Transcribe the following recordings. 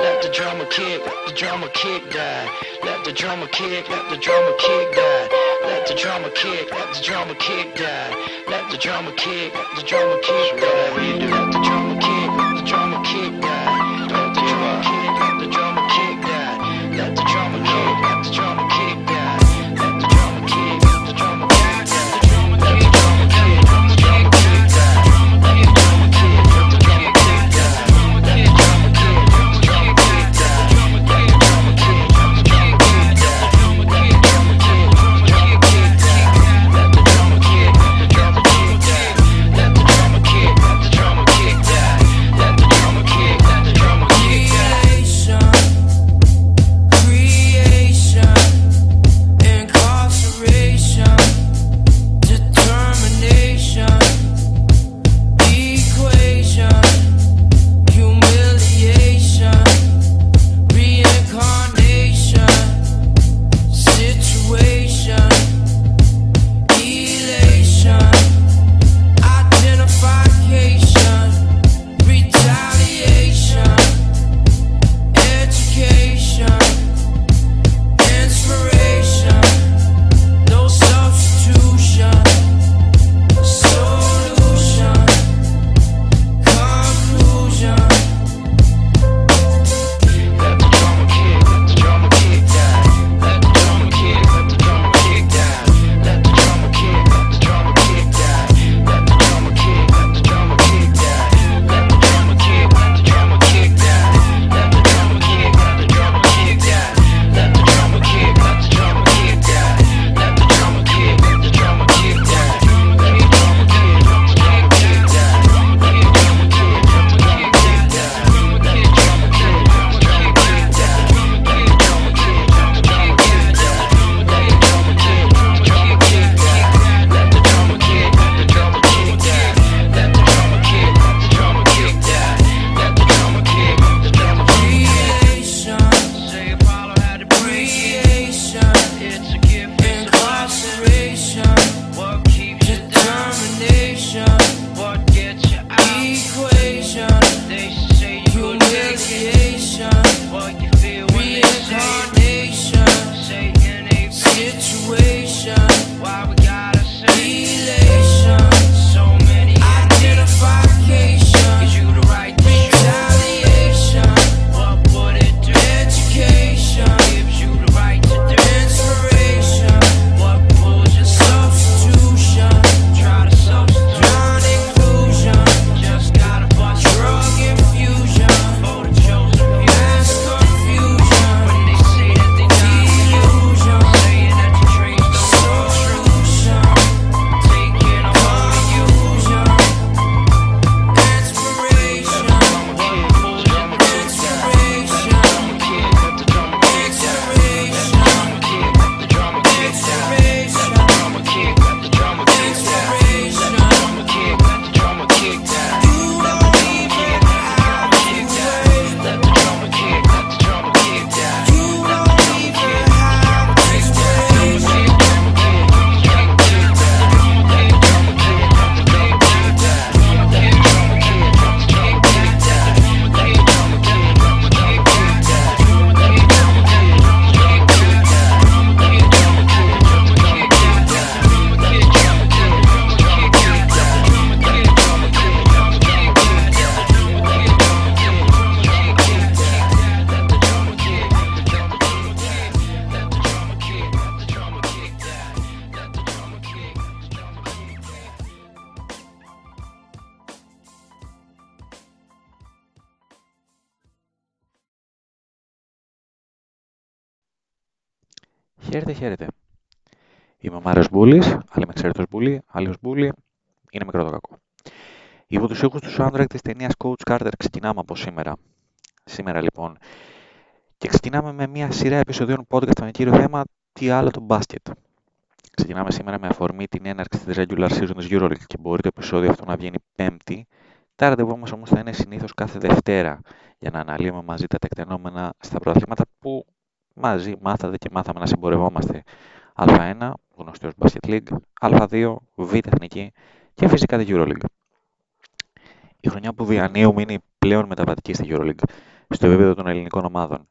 let the drama kick, let the drama kick die. Let the drama kick, let the drama kick die. Let the drama kick, let the drama kick die. Let the drama kick, let the drama kick die. Χαίρετε, χαίρετε. Είμαι ο Μάριος Μπούλης, άλλη με ξέρετε ως Μπούλη, άλλη ως Μπούλη, είναι μικρό το κακό. Υπό τους ήχους του soundtrack της ταινίας Coach Carter ξεκινάμε από σήμερα. Σήμερα λοιπόν. Και ξεκινάμε με μια σειρά επεισοδίων podcast με κύριο θέμα τι άλλο το μπάσκετ. Ξεκινάμε σήμερα με αφορμή την έναρξη της regular season της EuroLeague και μπορεί το επεισόδιο αυτό να βγαίνει πέμπτη. Τα ραντεβού μας όμως θα είναι συνήθως κάθε Δευτέρα για να αναλύουμε μαζί τα τεκτενόμενα στα πρωταθλήματα που μαζί μάθατε και μάθαμε να συμπορευόμαστε Α1, γνωστή ως Basket League, Α2, Β Εθνική και φυσικά τη EuroLeague. Η χρονιά που διανύουμε είναι πλέον μεταβατική στη EuroLeague. στο επίπεδο των ελληνικών ομάδων.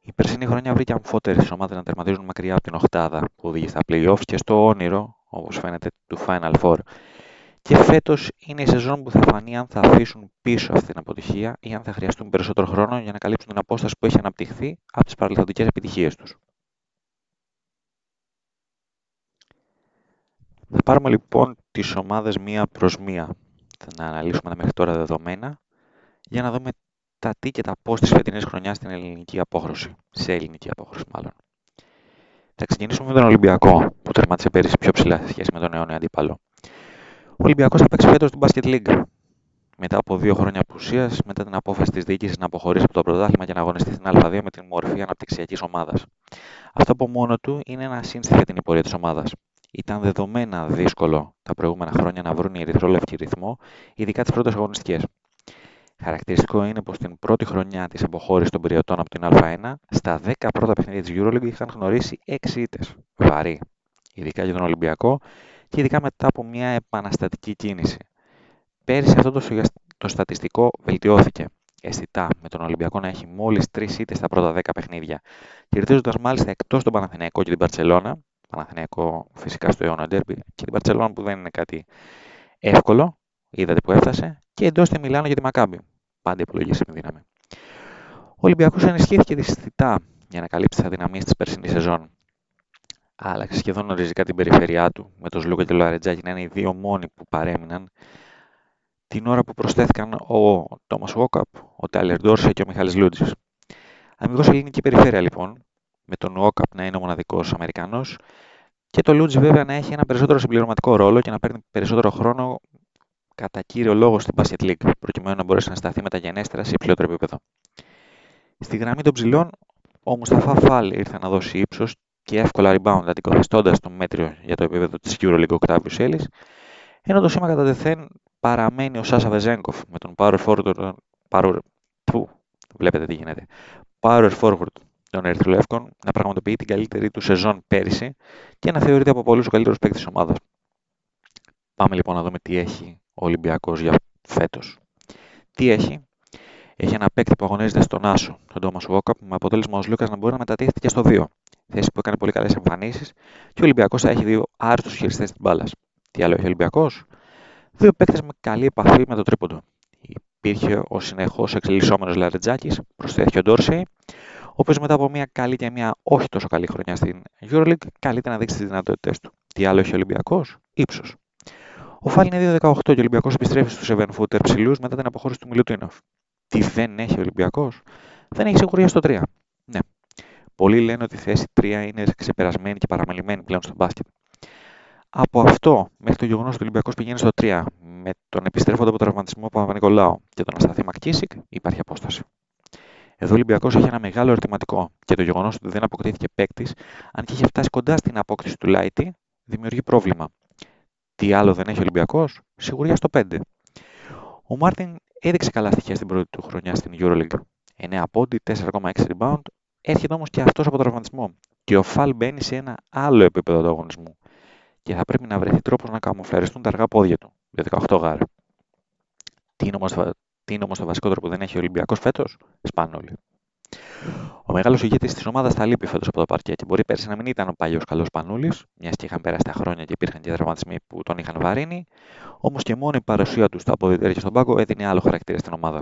Η περσινή χρονιά βρήκε αμφότερες ομάδες να τερματίζουν μακριά από την Οχτάδα που οδηγεί στα playoffs και στο όνειρο, όπως φαίνεται, του Final Four. Και φέτος είναι η σεζόν που θα φανεί αν θα αφήσουν πίσω αυτή την αποτυχία ή αν θα χρειαστούν περισσότερο χρόνο για να καλύψουν την απόσταση που έχει αναπτυχθεί από τις παρελθοντικές επιτυχίες τους. Θα πάρουμε λοιπόν τις ομάδες μία προς μία. Θα αναλύσουμε τα μέχρι τώρα δεδομένα για να δούμε τα τι και τα πώς της φετινής χρονιάς στην ελληνική απόχρωση. Σε ελληνική απόχρωση μάλλον. Θα ξεκινήσουμε με τον Ολυμπιακό που τερμάτισε πέρυσι πιο ψηλά σε σχέση με τον αιώνιο αντίπαλο. Ο Ολυμπιακός θα παίξει φέτος στην Basket League. Μετά από δύο χρόνια απουσίας, μετά την απόφαση της διοίκησης να αποχωρήσει από το πρωτάθλημα και να αγωνιστεί στην Α2 με την μορφή αναπτυξιακής ομάδας. Αυτό από μόνο του είναι ένα σύνθημα για την υπορία της ομάδας. Ήταν δεδομένα δύσκολο τα προηγούμενα χρόνια να βρουν οι ερυθρόλευκοι ρυθμό, ειδικά τις πρώτες αγωνιστικές. Χαρακτηριστικό είναι πως την πρώτη χρονιά της αποχώρησης των πυριωτών από την Α1, στα 10 πρώτα παιχνίδια της Euroleague είχαν γνωρίσει 6 ήττες. Βαρύ. Ειδικά για τον Ολυμπιακό και ειδικά μετά από μια επαναστατική κίνηση. Πέρυσι αυτό το, το στατιστικό βελτιώθηκε αισθητά με τον Ολυμπιακό να έχει μόλις 3 ήττες στα πρώτα 10 παιχνίδια, κερδίζοντα μάλιστα εκτός τον Παναθηναϊκό και την Παρσελώνα, Παναθηναϊκό φυσικά στο αιώνα Ντέρμπι και την Παρσελώνα που δεν είναι κάτι εύκολο, είδατε που έφτασε, και εντός τη Μιλάνο για τη Μακάμπη. Πάντα υπολογίσει με δύναμη. Ο Ολυμπιακός ενισχύθηκε δυστυχητά για να καλύψει τις αδυναμίες της περσινής σεζόν. Άλλαξε σχεδόν ριζικά την περιφέρειά του, με τον Σλούκα και τον Λαρετζάκη να είναι οι δύο μόνοι που παρέμειναν την ώρα που προσθέθηκαν ο Τόμας Βόκαπ, ο Τάιλερ Ντόρσε και ο Μιχάλης Λούτζη. Αμυγός ελληνική περιφέρεια λοιπόν, με τον Βόκαπ να είναι ο μοναδικός Αμερικανός και το Λούτζι βέβαια να έχει ένα περισσότερο συμπληρωματικό ρόλο και να παίρνει περισσότερο χρόνο κατά κύριο λόγο στην Basket League, προκειμένου να μπορέσει να σταθεί μεταγενέστερα σε υψηλότερο επίπεδο. Στη γραμμή των ψηλών, ο Μουσταφά Φάλ ήρθε να δώσει ύψος και εύκολα rebound, αντικοθεστώντα το μέτριο για το επίπεδο της Euroleague Octavius Ellis, ενώ το σήμα κατά τεθέν παραμένει ο Σάσα Βεζέγκοφ με τον power forward, power, που, βλέπετε τι γίνεται, power forward των Ερυθρολεύκων να πραγματοποιεί την καλύτερη του σεζόν πέρυσι και να θεωρείται από πολλούς ο καλύτερος παίκτης της ομάδας. Πάμε λοιπόν να δούμε τι έχει ο Ολυμπιακός για φέτος. Τι έχει, έχει ένα παίκτη που αγωνίζεται στον Άσο, τον Τόμας Βόκαπ, με αποτέλεσμα ο Λούκας να μπορεί να μετατίθεται και στο 2. Θέση που έκανε πολύ καλές εμφανίσεις και ο Ολυμπιακός θα έχει δύο άριστου χειριστές της μπάλας. Τι άλλο έχει ο Ολυμπιακός, δύο παίκτες με καλή επαφή με το τρίποντο. Υπήρχε ο συνεχώς εξελισσόμενος Λαρετζάκης, προσθέθηκε ο Ντόρσεϊ, ο οποίος μετά από μια καλή και μια όχι τόσο καλή χρονιά στην Euroleague, καλείται να δείξει τις δυνατότητέ του. Τι άλλο έχει ο Ολυμπιακός, ύψος. Ο Φάλ είναι 2-18 και ο Ολυμπιακός επιστρέφει στους 7 footer ψηλούς μετά την αποχώρηση του Μιλουτίνοφ. Τι δεν έχει ο Ολυμπιακός, δεν έχει σιγουριά στο 3. Ναι. Πολλοί λένε ότι η θέση 3 είναι ξεπερασμένη και παραμελημένη πλέον στο μπάσκετ. Από αυτό μέχρι το γεγονός ότι ο Ολυμπιακός πηγαίνει στο 3 με τον επιστρέφοντα από τραυματισμό Παπα-Νικολάου και τον Ασταθή Μακκίσικ, υπάρχει απόσταση. Εδώ ο Ολυμπιακός έχει ένα μεγάλο ερωτηματικό και το γεγονός ότι δεν αποκτήθηκε παίκτης, αν και είχε φτάσει κοντά στην απόκτηση του Λάιτι, δημιουργεί πρόβλημα. Τι άλλο δεν έχει ο Ολυμπιακός, σιγουριά στο 5. Ο Μάρτιν έδειξε καλά στοιχεία στην πρώτη του χρονιά στην Euroleague. 9 πόντι, 4,6 rebound, έρχεται όμως και αυτός από τραυματισμό. Και ο Φαλ μπαίνει σε ένα άλλο επίπεδο του αγωνισμού και θα πρέπει να βρεθεί τρόπος να καμουφλαριστούν τα αργά πόδια του για 18 γάρ. Τι είναι όμως το βασικότερο που δεν έχει ο Ολυμπιακός φέτος, Σπάνολη. Ο μεγάλος ηγέτης της ομάδας θα λείπει φέτος από το παρκέ και μπορεί πέρσι να μην ήταν ο παλιός καλός Πανούλη, μιας και είχαν περάσει τα χρόνια και υπήρχαν και δραματισμοί που τον είχαν βαρύνει, όμως και μόνο η παρουσία του στα αποδητήρια και στον πάγκο έδινε άλλο χαρακτήρα στην ομάδα.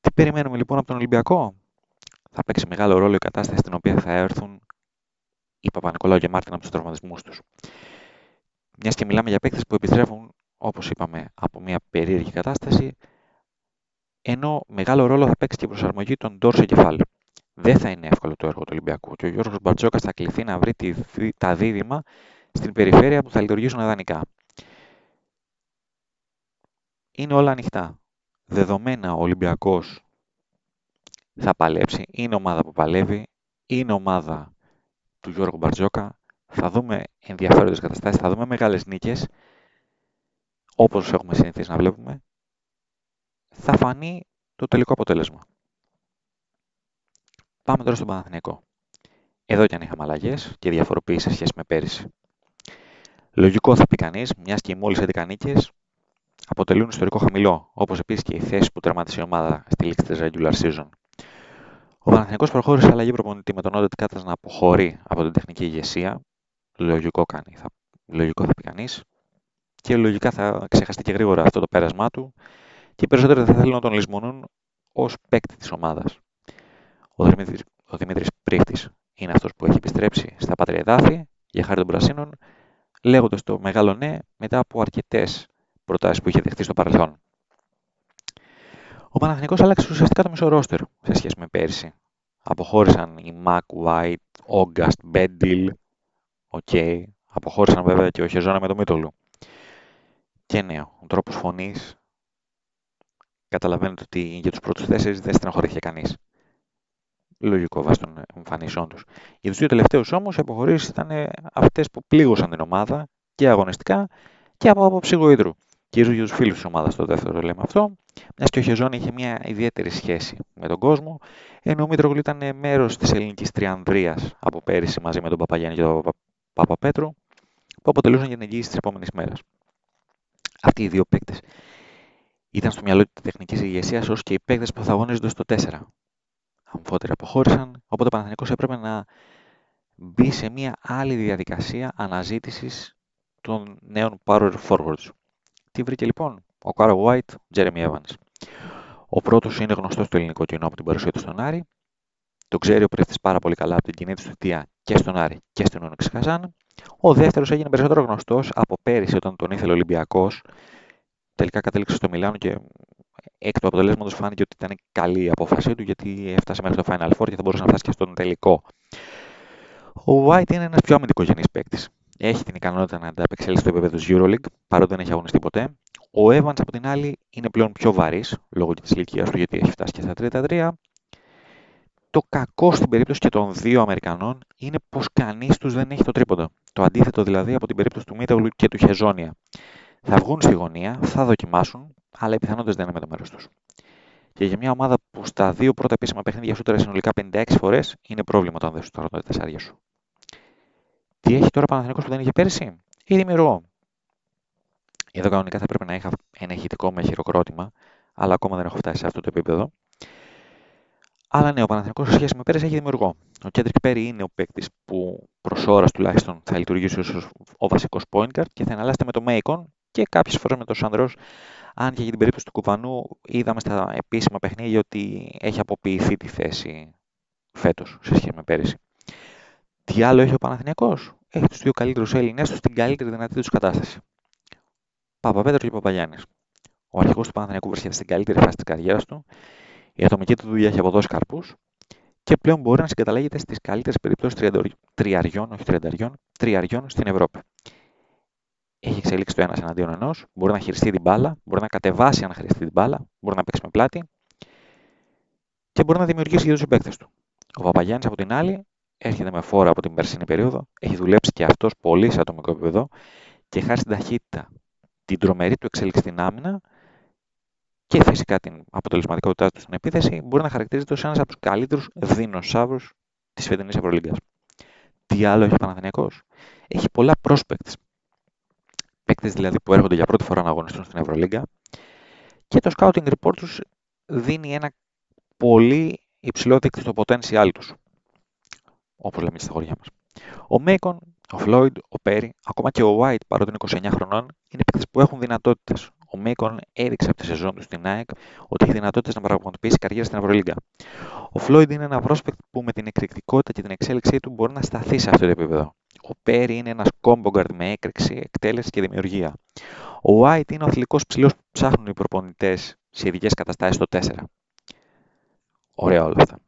Τι περιμένουμε λοιπόν από τον Ολυμπιακό, θα παίξει μεγάλο ρόλο η κατάσταση στην οποία θα έρθουν οι Παπα-Νικολάου και Μάρτιν από τους τραυματισμούς τους. Μιας και μιλάμε για παίκτες που επιστρέφουν, όπως είπαμε, από μια περίεργη κατάσταση, ενώ μεγάλο ρόλο θα παίξει και η προσαρμογή των Ντόρσε κεφάλι. Δεν θα είναι εύκολο το έργο του Ολυμπιακού και ο Γιώργος Μπαρτζόκα θα κληθεί να βρει τη, τα δίδυμα στην περιφέρεια που θα λειτουργήσουν ιδανικά. Είναι όλα ανοιχτά. Δεδομένα ο Ολυμπιακός θα παλέψει, είναι ομάδα που παλεύει, είναι ομάδα του Γιώργου Μπαρτζόκα. Θα δούμε ενδιαφέροντες καταστάσεις, θα δούμε μεγάλες νίκες, όπως έχουμε συνηθίσει να βλέπουμε. Θα φανεί το τελικό αποτέλεσμα. Πάμε τώρα στον Παναθηναϊκό. Εδώ και αν είχαμε αλλαγές και διαφοροποίηση σε σχέση με πέρυσι. Λογικό θα πει κανείς, μιας και μόλις 11 νίκες, αποτελούν ιστορικό χαμηλό, όπως επίσης και η θέση που τερματίσει η ομάδα στη λήξη της regular season. Ο Παναθηναϊκός προχώρησε αλλαγή προπονητή με τον Όντε Κάτα να αποχωρεί από την τεχνική ηγεσία. Λογικό κάνει, θα, λογικό θα πει κανείς. Και λογικά θα ξεχαστεί και γρήγορα αυτό το πέρασμά του και οι περισσότεροι θα θέλουν να τον λησμονούν ως παίκτη της ομάδας. Ο Δημήτρη ο Δημήτρης Πρίχτης είναι αυτός που έχει επιστρέψει στα πατρία εδάφη για χάρη των Πρασίνων, λέγοντας το μεγάλο ναι μετά από αρκετές προτάσεις που είχε δεχτεί στο παρελθόν. Ο Παναθηναϊκός άλλαξε ουσιαστικά το μισό ρόστερ σε σχέση με πέρσι. Αποχώρησαν οι Mac White, August, Bendil, ok. Αποχώρησαν βέβαια και ο Χεζόνα με το Μίτολου. Και ναι, ο τρόπος φωνής καταλαβαίνετε ότι για τους πρώτους τέσσερις δεν στεναχωρήθηκε κανείς. Λογικό βάσει των εμφανίσεών τους. Για τους δύο τελευταίους όμως, οι αποχωρήσεις ήταν αυτές που πλήγωσαν την ομάδα και αγωνιστικά και από άποψη γοήτρου. Κυρίως για τους φίλους της ομάδας, το δεύτερο το λέμε αυτό. Μιας και ο Χεζόν είχε μια ιδιαίτερη σχέση με τον κόσμο, ενώ ο Μήτρογλου ήταν μέρος της ελληνικής τριανδρίας από πέρυσι μαζί με τον Παπαγιάννη και τον Παπαπέτρου, που αποτελούσαν για την εγγύηση της επόμενης μέρας. Αυτοί οι δύο παίκτες ήταν στο μυαλό της τεχνικής ηγεσίας ως και οι παίκτες που θα αγωνίζονται στο 4. Αμφότεροι αποχώρησαν, οπότε ο Παναθηναϊκός έπρεπε να μπει σε μια άλλη διαδικασία αναζήτησης των νέων power forwards. Τι βρήκε λοιπόν ο Κάρο White, Jeremy Evans. Ο πρώτος είναι γνωστός στο ελληνικό κοινό από την παρουσία του στον Άρη. Το ξέρει ο πρέφτη πάρα πολύ καλά από την κοινή του θητεία και στον Άρη και στον Όνεξ Χαζάν. Ο δεύτερος έγινε περισσότερο γνωστός από πέρυσι όταν τον ήθελε ο Ολυμπιακός. Τελικά κατέληξε στο Μιλάνο και εκ του αποτελέσματος φάνηκε ότι ήταν καλή η απόφασή του γιατί έφτασε μέχρι το Final Four και θα μπορούσε να φτάσει και στον τελικό. Ο White είναι ένας πιο αμυντικογενής παίκτης. Έχει την ικανότητα να ανταπεξέλθει στο επίπεδο της Euroleague, παρότι δεν έχει αγωνιστεί ποτέ. Ο Evans, από την άλλη, είναι πλέον πιο βαρύς λόγω της ηλικίας του, γιατί έχει φτάσει και στα 33. Το κακό στην περίπτωση και των δύο Αμερικανών είναι πως κανείς τους δεν έχει το τρίποντο. Το αντίθετο δηλαδή από την περίπτωση του Μίτεβλου και του Χεζόνια. Θα βγουν στη γωνία, θα δοκιμάσουν, αλλά οι πιθανότητες δεν είναι με το μέρος τους. Και για μια ομάδα που στα δύο πρώτα επίσημα παιχνίδια σου συνολικά 56 φορές, είναι πρόβλημα όταν δεν σου τώρα τα τεσσάρια σου. Τι έχει τώρα ο Παναθηναϊκός που δεν είχε πέρσι, ή δημιουργό. Εδώ κανονικά θα πρέπει να είχα ένα ηχητικό με χειροκρότημα, αλλά ακόμα δεν έχω φτάσει σε αυτό το επίπεδο. Αλλά ναι, ο Παναθηναϊκός σε σχέση με πέρσι έχει δημιουργό. Ο Κέντρικ Πέρι είναι ο παίκτης που προς ώρας τουλάχιστον θα λειτουργήσει ως ο βασικός point guard και θα εναλλάσσεται με το Μέικον και κάποιες φορές με τον Σανδρός. Αν και για την περίπτωση του Κουβανού είδαμε στα επίσημα παιχνίδια ότι έχει αποποιηθεί τη θέση φέτος σε σχέση με πέρυσι. Τι άλλο έχει ο Παναθηναϊκός; Έχει τους δύο καλύτερους Έλληνες του στην καλύτερη δυνατή τους κατάσταση. Παπαπέτρο και Παπαγιάννης. Ο αρχηγός του Παναθηναϊκού βρίσκεται στην καλύτερη φάση της καριέρας του. Η ατομική του δουλειά έχει αποδώσει καρπούς και πλέον μπορεί να συγκαταλέγεται στις καλύτερες περιπτώσεις τριαριών, όχι τριανταριών, τριαριών στην Ευρώπη. Έχει εξελίξει το ένας εναντίον ενός, μπορεί να χειριστεί την μπάλα, μπορεί να κατεβάσει αν χρειαστεί την μπάλα, μπορεί να παίξει με πλάτη και μπορεί να δημιουργήσει για τους συμπαίκτες του. Ο Παπαγιάννης από την άλλη έρχεται με φόρα από την περσινή περίοδο, έχει δουλέψει και αυτός πολύ σε ατομικό επίπεδο και χάρη στην ταχύτητα, την τρομερή του εξέλιξη στην άμυνα και φυσικά την αποτελεσματικότητά του στην επίθεση, μπορεί να χαρακτηρίζεται ως ένας από τους καλύτερους δεινοσαύρους της φετινής Ευρωλίγκας. Τι άλλο έχει ο Παναθηναϊκός; Έχει πολλά prospects. Παίκτες δηλαδή που έρχονται για πρώτη φορά να αγωνιστούν στην Ευρωλίγκα και το scouting report τους δίνει ένα πολύ υψηλό δείκτη στο potential τους. Όπως λέμε στα χωριά μας. Ο Μέικον, ο Φλόιντ, ο Πέρι, ακόμα και ο White παρότι είναι 29 χρονών, είναι παίκτες που έχουν δυνατότητες. Ο Μέικον έδειξε από τη σεζόν του στην ΑΕΚ ότι έχει δυνατότητες να πραγματοποιήσει καριέρα στην Ευρωλίγκα. Ο Φλόιντ είναι ένα πρόσπεκτ που με την εκρηκτικότητα και την εξέλιξή του μπορεί να σταθεί σε αυτό το επίπεδο. Ο Πέρι είναι ένας κόμπογκαρντ με έκρηξη, εκτέλεση και δημιουργία. Ο White είναι ο αθλητικός ψηλός που ψάχνουν οι προπονητές σε ειδικές καταστάσεις στο 4. Ωραία όλα αυτά.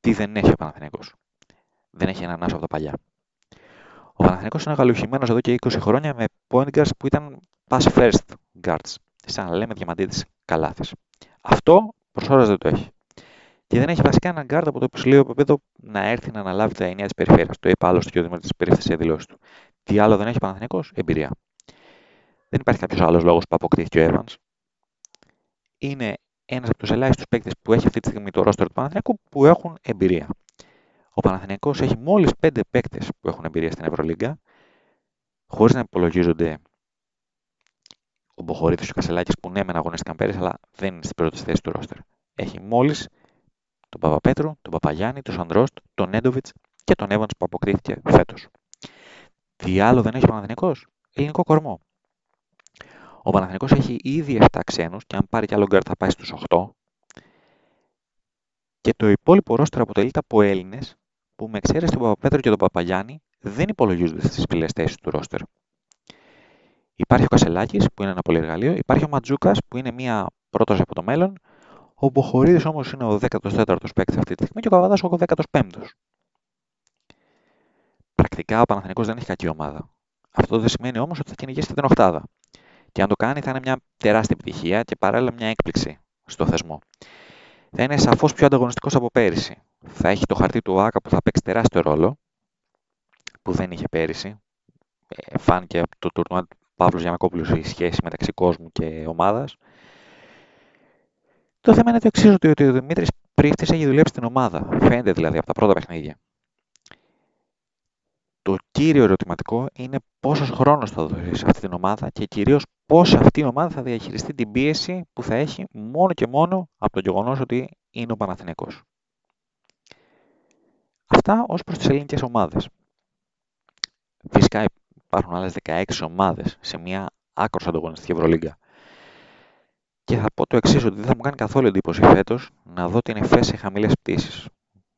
Τι δεν έχει ο Παναθηναϊκός. Δεν έχει έναν άσο από τα παλιά. Ο Παναθηναϊκός είναι γαλουχημένο εδώ και 20 χρόνια με point guards που ήταν pass first guards. Σαν να λέμε διαμαντίδες καλάθες. Αυτό προς ώρα δεν το έχει. Και δεν έχει βασικά έναν guard από το υψηλό επίπεδο να έρθει να αναλάβει τα ενία της περιφέρειας. Το είπε άλλωστε και ο Δημήτρης Περίφθη σε δηλώσεις του. Τι άλλο δεν έχει ο Παναθηναϊκός, εμπειρία. Δεν υπάρχει κάποιος άλλος λόγος που αποκτήθηκε ο Evans. Είναι ένας από τους ελάχιστους παίκτες που έχει αυτή τη στιγμή το ρόστερ του Παναθηναϊκού που έχουν εμπειρία. Ο Παναθηναϊκός έχει μόλις 5 παίκτες που έχουν εμπειρία στην Ευρωλίγκα, χωρίς να υπολογίζονται ο Μποχωρίδης και ο Κασελάκης που ναι, μεν αγωνίστηκαν πέρυσι, αλλά δεν είναι στην πρώτη θέση του ρόστερ. Έχει μόλις τον Παπαπέτρου, τον Παπαγιάννη, τον Σαντ-Ρος, τον Νέντοβιτ και τον Έβανς που αποκτήθηκε φέτος. Τι άλλο δεν έχει ο Παναθηναϊκός; Ελληνικό κορμό. Ο Παναθηναϊκός έχει ήδη 7 ξένους και αν πάρει κι άλλο γκαρντ θα πάει στους 8. Και το υπόλοιπο ρόστερ αποτελείται από Έλληνες που με εξαίρεση τον Παπαπέτρο και τον Παπαγιάννη δεν υπολογίζονται στις ψηλές θέσεις του ρόστερ. Υπάρχει ο Κασελάκης που είναι ένα πολυεργαλείο, υπάρχει ο Ματζούκας που είναι μια πρόταση από το μέλλον, ο Μποχορίδης όμως είναι ο 14ο παίκτης αυτή τη στιγμή και ο Καβαδάς ο 15ο. Πρακτικά ο Παναθηναϊκός δεν έχει κακή ομάδα. Αυτό δεν σημαίνει όμως ότι θα κυνηγήσει την Οχτάδα. Και αν το κάνει θα είναι μια τεράστια επιτυχία και παράλληλα μια έκπληξη στο θεσμό. Θα είναι σαφώς πιο ανταγωνιστικός από πέρυσι. Θα έχει το χαρτί του ΟΑΚΑ που θα παίξει τεράστιο ρόλο, που δεν είχε πέρυσι. Ε, φάνηκε από το τουρνουά του Παύλου Γιανακόπουλου η σχέση μεταξύ κόσμου και ομάδας. Το θέμα είναι το εξής, ότι ο Δημήτρης Πρίφτης έχει δουλέψει στην ομάδα. Φαίνεται δηλαδή από τα πρώτα παιχνίδια. Το κύριο ερωτηματικό είναι πόσος χρόνος θα δώσει σε αυτή την ομάδα και κυρίως πώς αυτή η ομάδα θα διαχειριστεί την πίεση που θα έχει μόνο και μόνο από το γεγονός ότι είναι ο Παναθηναϊκός. Αυτά ως προς τις ελληνικές ομάδες. Φυσικά υπάρχουν άλλες 16 ομάδες σε μια άκρος ανταγωνιστική Ευρωλίγκα. Και θα πω το εξής, ότι δεν θα μου κάνει καθόλου εντύπωση φέτος να δω την ΕΦΕ σε χαμηλές πτήσεις.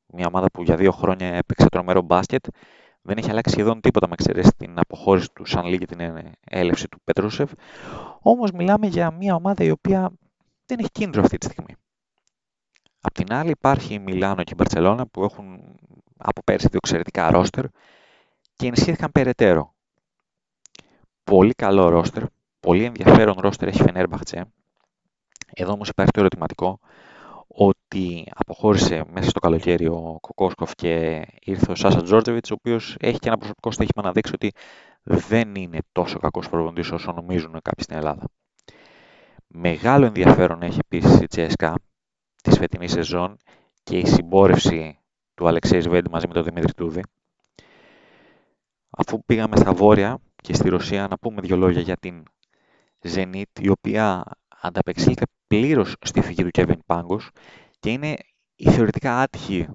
Μια ομάδα που για δύο χρόνια έπαιξε τρομερό μπάσκετ, δεν έχει αλλάξει σχεδόν τίποτα με εξαιρέσεις την αποχώρηση του Σαν και την έλευση του Πετρούσεφ. Όμως μιλάμε για μια ομάδα η οποία δεν έχει κίνδυνο αυτή τη στιγμή. Απ' την άλλη υπάρχει η Μιλάνο και η Μπαρσελόνα που έχουν από πέρσι δύο εξαιρετικά ρόστερ και ενισχύθηκαν περαιτέρω. Πολύ καλό ρόστερ, πολύ ενδιαφέρον ρόστερ έχει Φενέρμπαχτσε. Εδώ όμως υπάρχει το ερωτηματικό ότι αποχώρησε μέσα στο καλοκαίρι ο Κοκόσκοφ και ήρθε ο Σάσα Τζόρτζεβιτς, ο οποίος έχει και ένα προσωπικό στοίχημα να δείξει ότι δεν είναι τόσο κακός προπονητής όσο νομίζουν κάποιοι στην Ελλάδα. Μεγάλο ενδιαφέρον έχει επίσης η Τσέσκα της φετινής σεζόν και η συμπόρευση του Αλεξέης Βέντη μαζί με τον Δημήτρη Τούδη. Αφού πήγαμε στα βόρεια και στη Ρωσία να πούμε δύο λόγια για την Zenit, η οποία ανταπεξήλθε πλήρως στη φυγή του Kevin Pangos και είναι η θεωρητικά άτυχη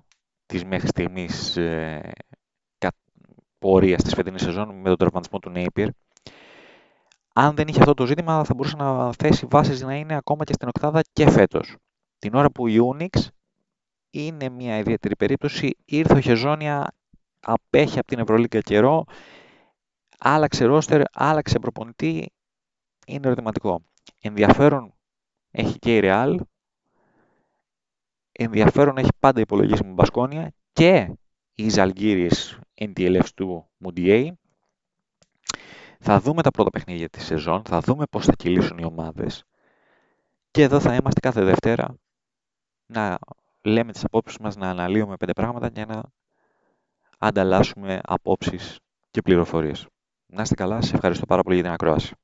της μέχρι στιγμής ε, πορείας της φετινής σεζόν με τον τραυματισμό του Napier. Αν δεν είχε αυτό το ζήτημα θα μπορούσε να θέσει βάσεις να είναι ακόμα και στην οκτάδα και φέτος. Την ώρα που η Unix είναι μια ιδιαίτερη περίπτωση, ήρθε ο Χεζόνια, απέχει από την Ευρωλίγκα καιρό, άλλαξε ρόστερ, άλλαξε προπονητή, είναι ερωτηματικό. Ενδιαφέρον έχει και η Real, ενδιαφέρον έχει πάντα υπολογίσιμη Μπασκόνια και η Ζαλγκύρης NTLF του Μουντιέι. Θα δούμε τα πρώτα παιχνίδια της σεζόν, θα δούμε πώς θα κυλήσουν οι ομάδες και εδώ θα είμαστε κάθε Δευτέρα να λέμε τις απόψεις μας, να αναλύουμε πέντε πράγματα και να ανταλλάσσουμε απόψεις και πληροφορίες. Να είστε καλά, σε ευχαριστώ πάρα πολύ για την ακρόαση.